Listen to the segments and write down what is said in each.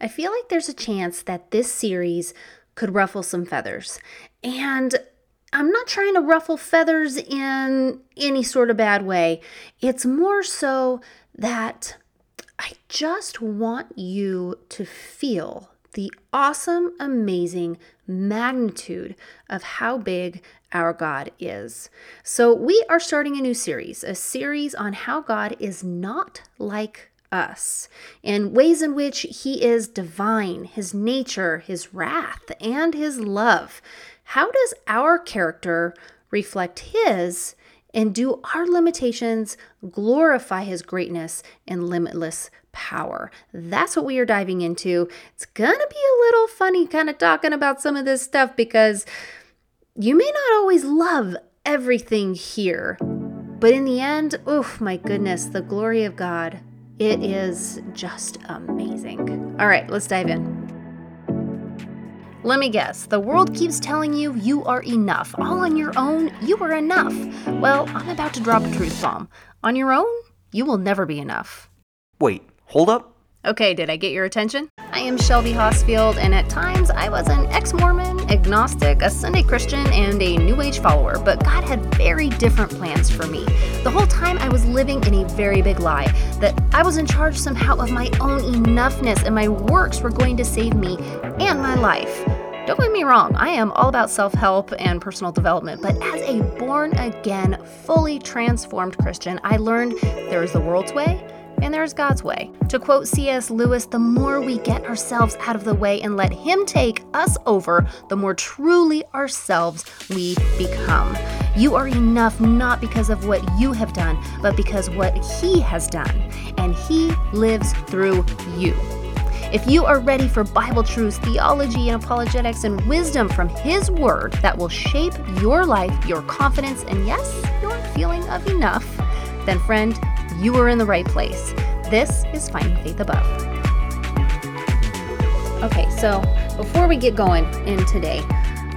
I feel like there's a chance that this series could ruffle some feathers. And I'm not trying to ruffle feathers in any sort of bad way. It's more so that I just want you to feel the awesome, amazing magnitude of how big our God is. So, we are starting a new series, a series on how God is not like us, and ways in which He is divine, His nature, His wrath, and His love. How does our character reflect His? And do our limitations glorify His greatness and limitless power? That's what we are diving into. It's gonna be a little funny kind of talking about some of this stuff because you may not always love everything here, but in the end, oh my goodness, the glory of God, it is just amazing. All right, let's dive in. Let me guess, the world keeps telling you you are enough. All on your own, you are enough. Well, I'm about to drop a truth bomb. On your own, you will never be enough. Wait, hold up. Okay, did I get your attention? I am Shelby Hosfield, and at times I was an ex Mormon, agnostic, a Sunday Christian, and a New Age follower, but God had very different plans for me. The whole time I was living in a very big lie that I was in charge somehow of my own enoughness and my works were going to save me and my life. Don't get me wrong, I am all about self help and personal development, but as a born again, fully transformed Christian, I learned there is the world's way and there's God's way. To quote C.S. Lewis, the more we get ourselves out of the way and let Him take us over, the more truly ourselves we become. You are enough not because of what you have done, but because what He has done, and He lives through you. If you are ready for Bible truths, theology, and apologetics, and wisdom from His Word that will shape your life, your confidence, and yes, your feeling of enough, then, friend, you are in the right place. This is Finding Faith Above. Okay, so before we get going in today,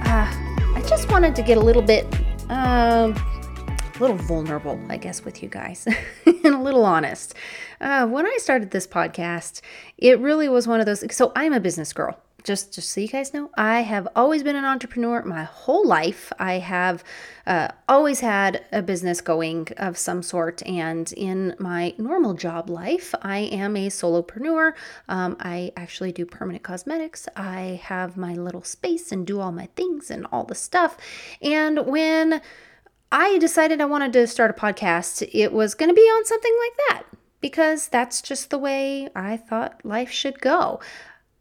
uh, I just wanted to get a little bit, uh, a little vulnerable, I guess, with you guys, and a little honest. Uh, when I started this podcast, it really was one of those. So I'm a business girl just just so you guys know, I have always been an entrepreneur my whole life. I have uh, always had a business going of some sort, and in my normal job life, I am a solopreneur. Um, I actually do permanent cosmetics. I have my little space and do all my things and all the stuff. And when I decided I wanted to start a podcast, it was going to be on something like that because that's just the way I thought life should go.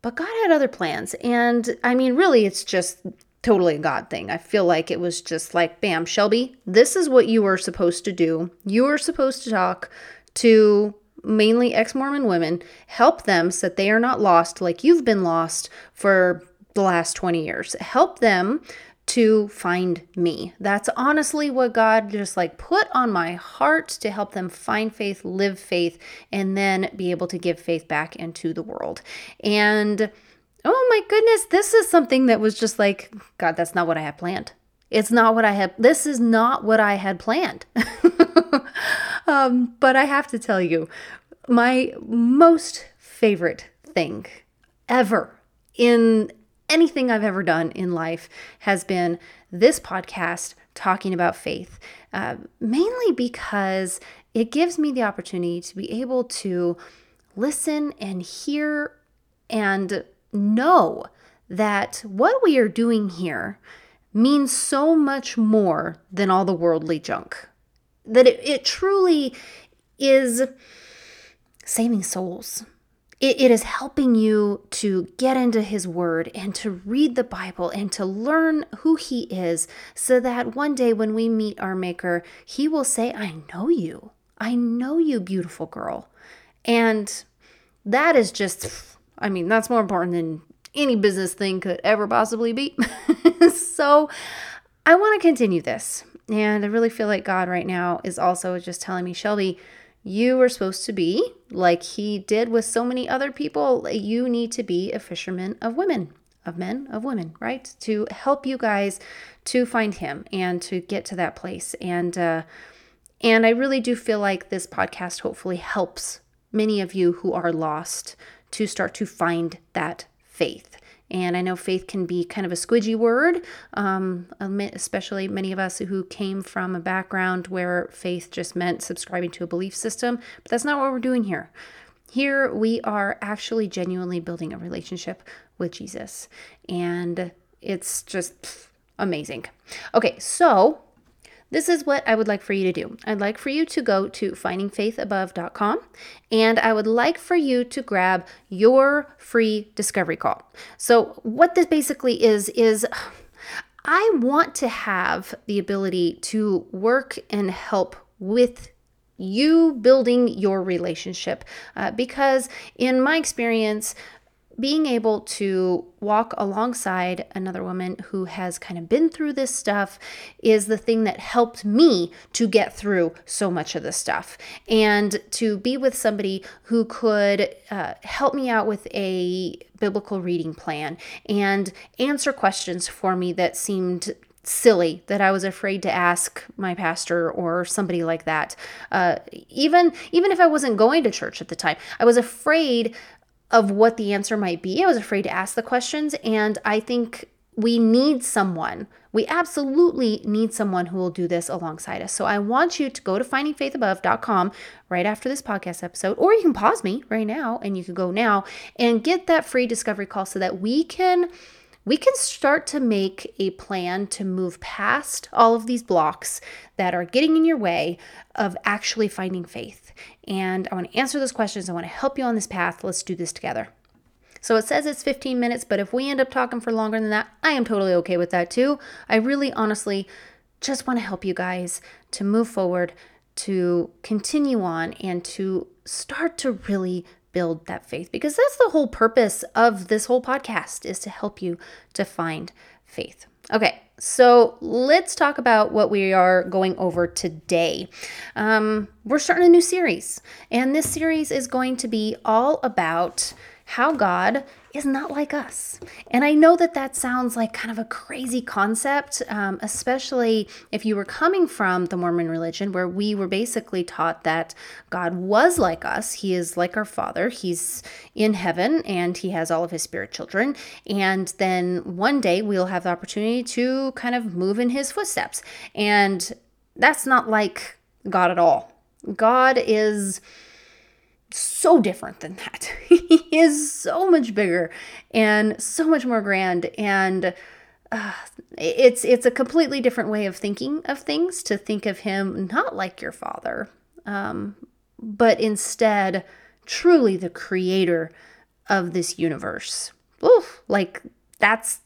But God had other plans. And I mean, really, it's just totally a God thing. I feel like it was just like, bam, Shelby, this is what you were supposed to do. You were supposed to talk to mainly ex Mormon women, help them so that they are not lost like you've been lost for the last 20 years. Help them to find me. That's honestly what God just like put on my heart to help them find faith, live faith, and then be able to give faith back into the world. And oh my goodness, this is something that was just like, God, that's not what I had planned. It's not what I had, this is not what I had planned. um, but I have to tell you, my most favorite thing ever in anything I've ever done in life has been this podcast talking about faith, uh, mainly because it gives me the opportunity to be able to listen and hear and know that what we are doing here means so much more than all the worldly junk. That it, it truly is saving souls it, it is helping you to get into His Word and to read the Bible and to learn who He is so that one day when we meet our Maker, He will say, I know you. I know you, beautiful girl. And that is just, I mean, that's more important than any business thing could ever possibly be. so I want to continue this. And I really feel like God right now is also just telling me, Shelby, you were supposed to be, like he did with so many other people, you need to be a fisherman of women, of men, of women, right? To help you guys to find him and to get to that place. And uh, and I really do feel like this podcast hopefully helps many of you who are lost to start to find that faith. And I know faith can be kind of a squidgy word, um, especially many of us who came from a background where faith just meant subscribing to a belief system. But that's not what we're doing here. Here we are actually genuinely building a relationship with Jesus. And it's just amazing. Okay, so this is what I would like for you to do. I'd like for you to go to findingfaithabove.com and I would like for you to grab your free discovery call. So, what this basically is, is I want to have the ability to work and help with you building your relationship uh, because, in my experience, being able to walk alongside another woman who has kind of been through this stuff is the thing that helped me to get through so much of this stuff. And to be with somebody who could uh, help me out with a biblical reading plan and answer questions for me that seemed silly that I was afraid to ask my pastor or somebody like that. Uh, even even if I wasn't going to church at the time, I was afraid of what the answer might be. I was afraid to ask the questions. And I think we need someone. We absolutely need someone who will do this alongside us. So I want you to go to findingfaithabove.com right after this podcast episode, or you can pause me right now and you can go now and get that free discovery call so that we can we can start to make a plan to move past all of these blocks that are getting in your way of actually finding faith. And I want to answer those questions. I want to help you on this path. Let's do this together. So it says it's 15 minutes, but if we end up talking for longer than that, I am totally okay with that too. I really honestly just want to help you guys to move forward, to continue on, and to start to really build that faith because that's the whole purpose of this whole podcast is to help you to find faith. Okay, so let's talk about what we are going over today. Um, we're starting a new series, and this series is going to be all about how God is not like us. And I know that that sounds like kind of a crazy concept, um, especially if you were coming from the Mormon religion, where we were basically taught that God was like us. He is like our Father, He's in heaven, and He has all of His spirit children. And then one day we'll have the opportunity to kind of move in His footsteps. And that's not like God at all. God is so different than that. he is so much bigger and so much more grand and uh, it's it's a completely different way of thinking of things to think of him not like your father um, but instead truly the creator of this universe Oof, like that's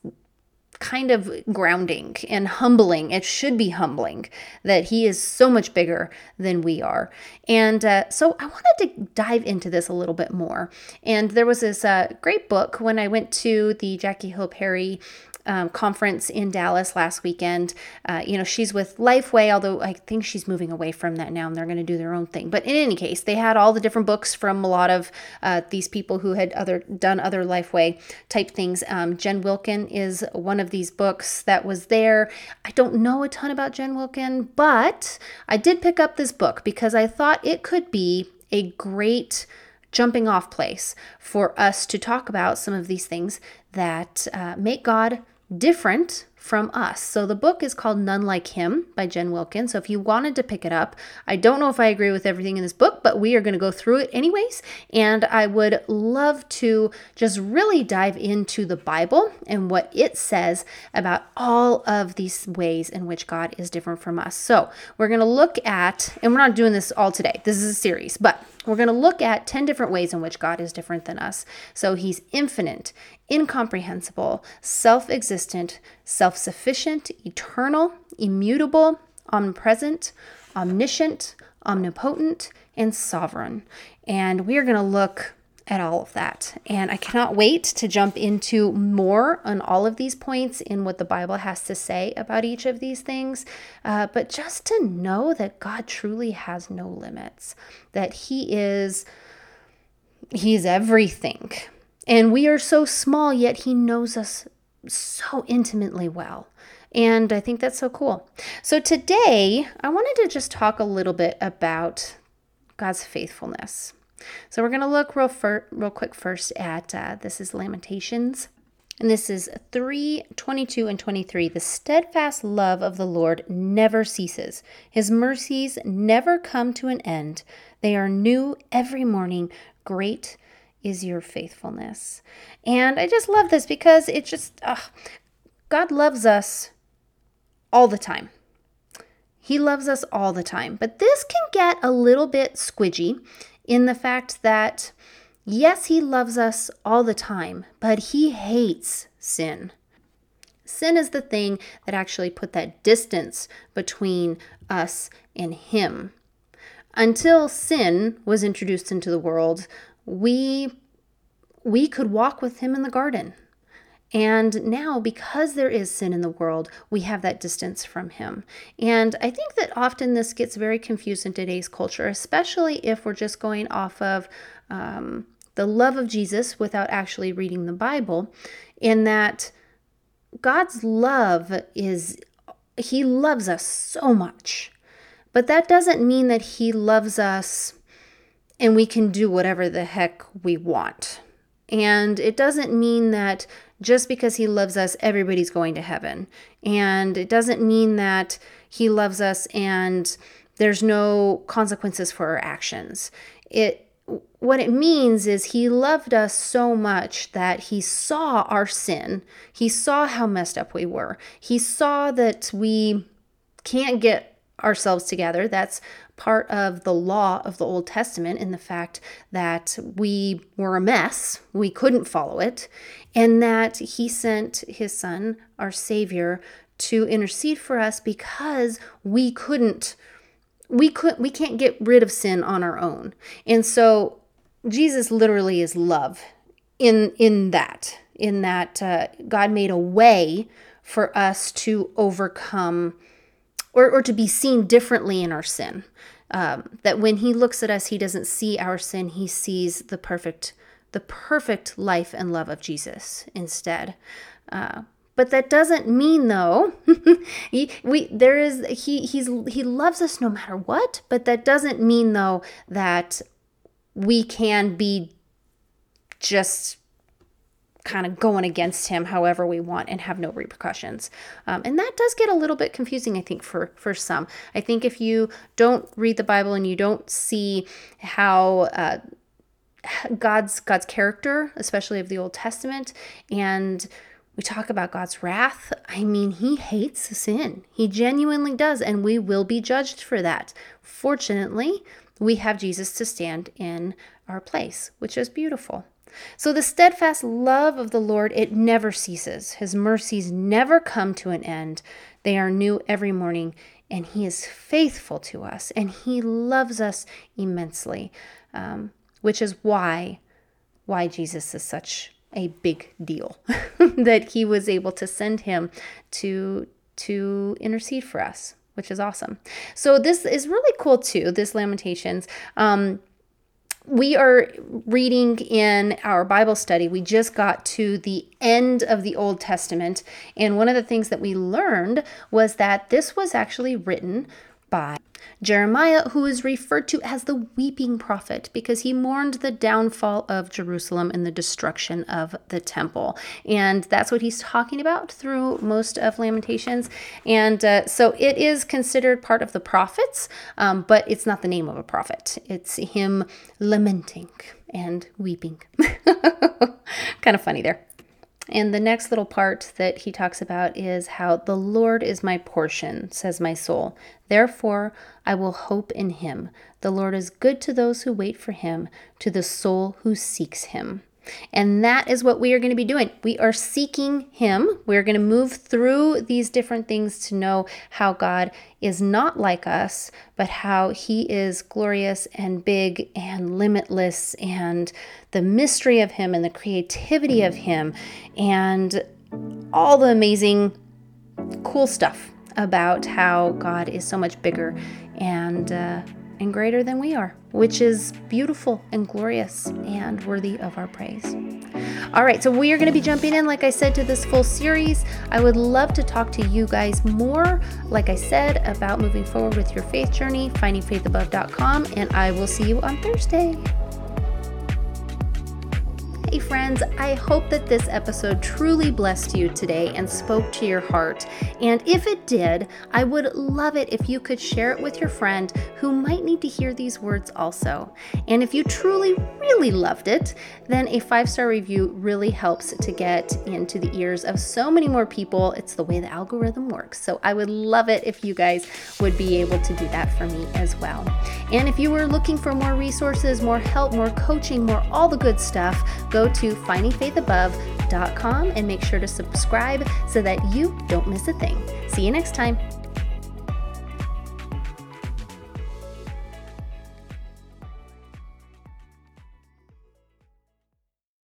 kind of grounding and humbling. It should be humbling that he is so much bigger than we are. And uh, so I wanted to dive into this a little bit more. And there was this uh, great book when I went to the Jackie Hill Perry um, conference in Dallas last weekend. Uh, you know, she's with Lifeway, although I think she's moving away from that now and they're going to do their own thing. But in any case, they had all the different books from a lot of uh, these people who had other done other Lifeway type things. Um, Jen Wilkin is one of these books that was there. I don't know a ton about Jen Wilkin, but I did pick up this book because I thought it could be a great jumping off place for us to talk about some of these things that uh, make God different from us. So the book is called None Like Him by Jen Wilkin. So if you wanted to pick it up, I don't know if I agree with everything in this book, but we are going to go through it anyways. And I would love to just really dive into the Bible and what it says about all of these ways in which God is different from us. So we're going to look at, and we're not doing this all today, this is a series, but we're going to look at 10 different ways in which God is different than us. So he's infinite, incomprehensible, self existent, self sufficient, eternal, immutable, omnipresent, omniscient, omnipotent, and sovereign. And we are going to look at all of that. And I cannot wait to jump into more on all of these points in what the Bible has to say about each of these things. Uh, but just to know that God truly has no limits, that He is. He's everything. And we are so small, yet He knows us so intimately well. And I think that's so cool. So today, I wanted to just talk a little bit about God's faithfulness. So we're going to look real, fir- real quick first at uh, this is Lamentations. And this is 3 22 and 23. The steadfast love of the Lord never ceases, His mercies never come to an end. They are new every morning. Great is your faithfulness. And I just love this because it just, uh, God loves us all the time. He loves us all the time. But this can get a little bit squidgy in the fact that, yes, He loves us all the time, but He hates sin. Sin is the thing that actually put that distance between us and Him. Until sin was introduced into the world, we we could walk with him in the garden. And now, because there is sin in the world, we have that distance from Him. And I think that often this gets very confused in today's culture, especially if we're just going off of um, the love of Jesus without actually reading the Bible, in that God's love is, He loves us so much. But that doesn't mean that He loves us and we can do whatever the heck we want. And it doesn't mean that just because he loves us, everybody's going to heaven. And it doesn't mean that he loves us and there's no consequences for our actions. It what it means is he loved us so much that he saw our sin. He saw how messed up we were. He saw that we can't get ourselves together. That's part of the law of the Old Testament in the fact that we were a mess, we couldn't follow it, and that He sent His Son, our Savior, to intercede for us because we couldn't we could we can't get rid of sin on our own and so jesus literally is love in in that in that uh, god made a way for us to overcome or, or to be seen differently in our sin. Um, that when he looks at us, he doesn't see our sin, he sees the perfect, the perfect life and love of Jesus instead. Uh, but that doesn't mean though he, we there is he he's he loves us no matter what but that doesn't mean though that we can be just kind of going against him however we want and have no repercussions. Um, and that does get a little bit confusing, I think, for, for some. I think if you don't read the Bible and you don't see how uh, God's God's character, especially of the Old Testament, and we talk about God's wrath. I mean, He hates sin. He genuinely does, and we will be judged for that. Fortunately, we have Jesus to stand in our place, which is beautiful. So the steadfast love of the Lord, it never ceases. His mercies never come to an end. They are new every morning, and He is faithful to us, and He loves us immensely, um, which is why why Jesus is such a big deal that He was able to send Him to to intercede for us, which is awesome. So this is really cool too. This Lamentations. Um, we are reading in our Bible study. We just got to the end of the Old Testament. And one of the things that we learned was that this was actually written by Jeremiah, who is referred to as the weeping prophet because he mourned the downfall of Jerusalem and the destruction of the temple. And that's what he's talking about through most of Lamentations. And uh, so it is considered part of the prophets, um, but it's not the name of a prophet. It's him lamenting and weeping. kind of funny there. And the next little part that he talks about is how the Lord is my portion, says my soul. Therefore, I will hope in him. The Lord is good to those who wait for him, to the soul who seeks him. And that is what we are going to be doing. We are seeking Him. We're going to move through these different things to know how God is not like us, but how He is glorious and big and limitless, and the mystery of Him and the creativity of Him, and all the amazing, cool stuff about how God is so much bigger and. Uh, and greater than we are, which is beautiful and glorious and worthy of our praise. All right, so we are going to be jumping in, like I said, to this full series. I would love to talk to you guys more, like I said, about moving forward with your faith journey, findingfaithabove.com, and I will see you on Thursday. Friends, I hope that this episode truly blessed you today and spoke to your heart. And if it did, I would love it if you could share it with your friend who might need to hear these words also. And if you truly, really loved it, then a five star review really helps to get into the ears of so many more people. It's the way the algorithm works. So I would love it if you guys would be able to do that for me as well. And if you were looking for more resources, more help, more coaching, more all the good stuff, go to findingfaithabove.com and make sure to subscribe so that you don't miss a thing. See you next time.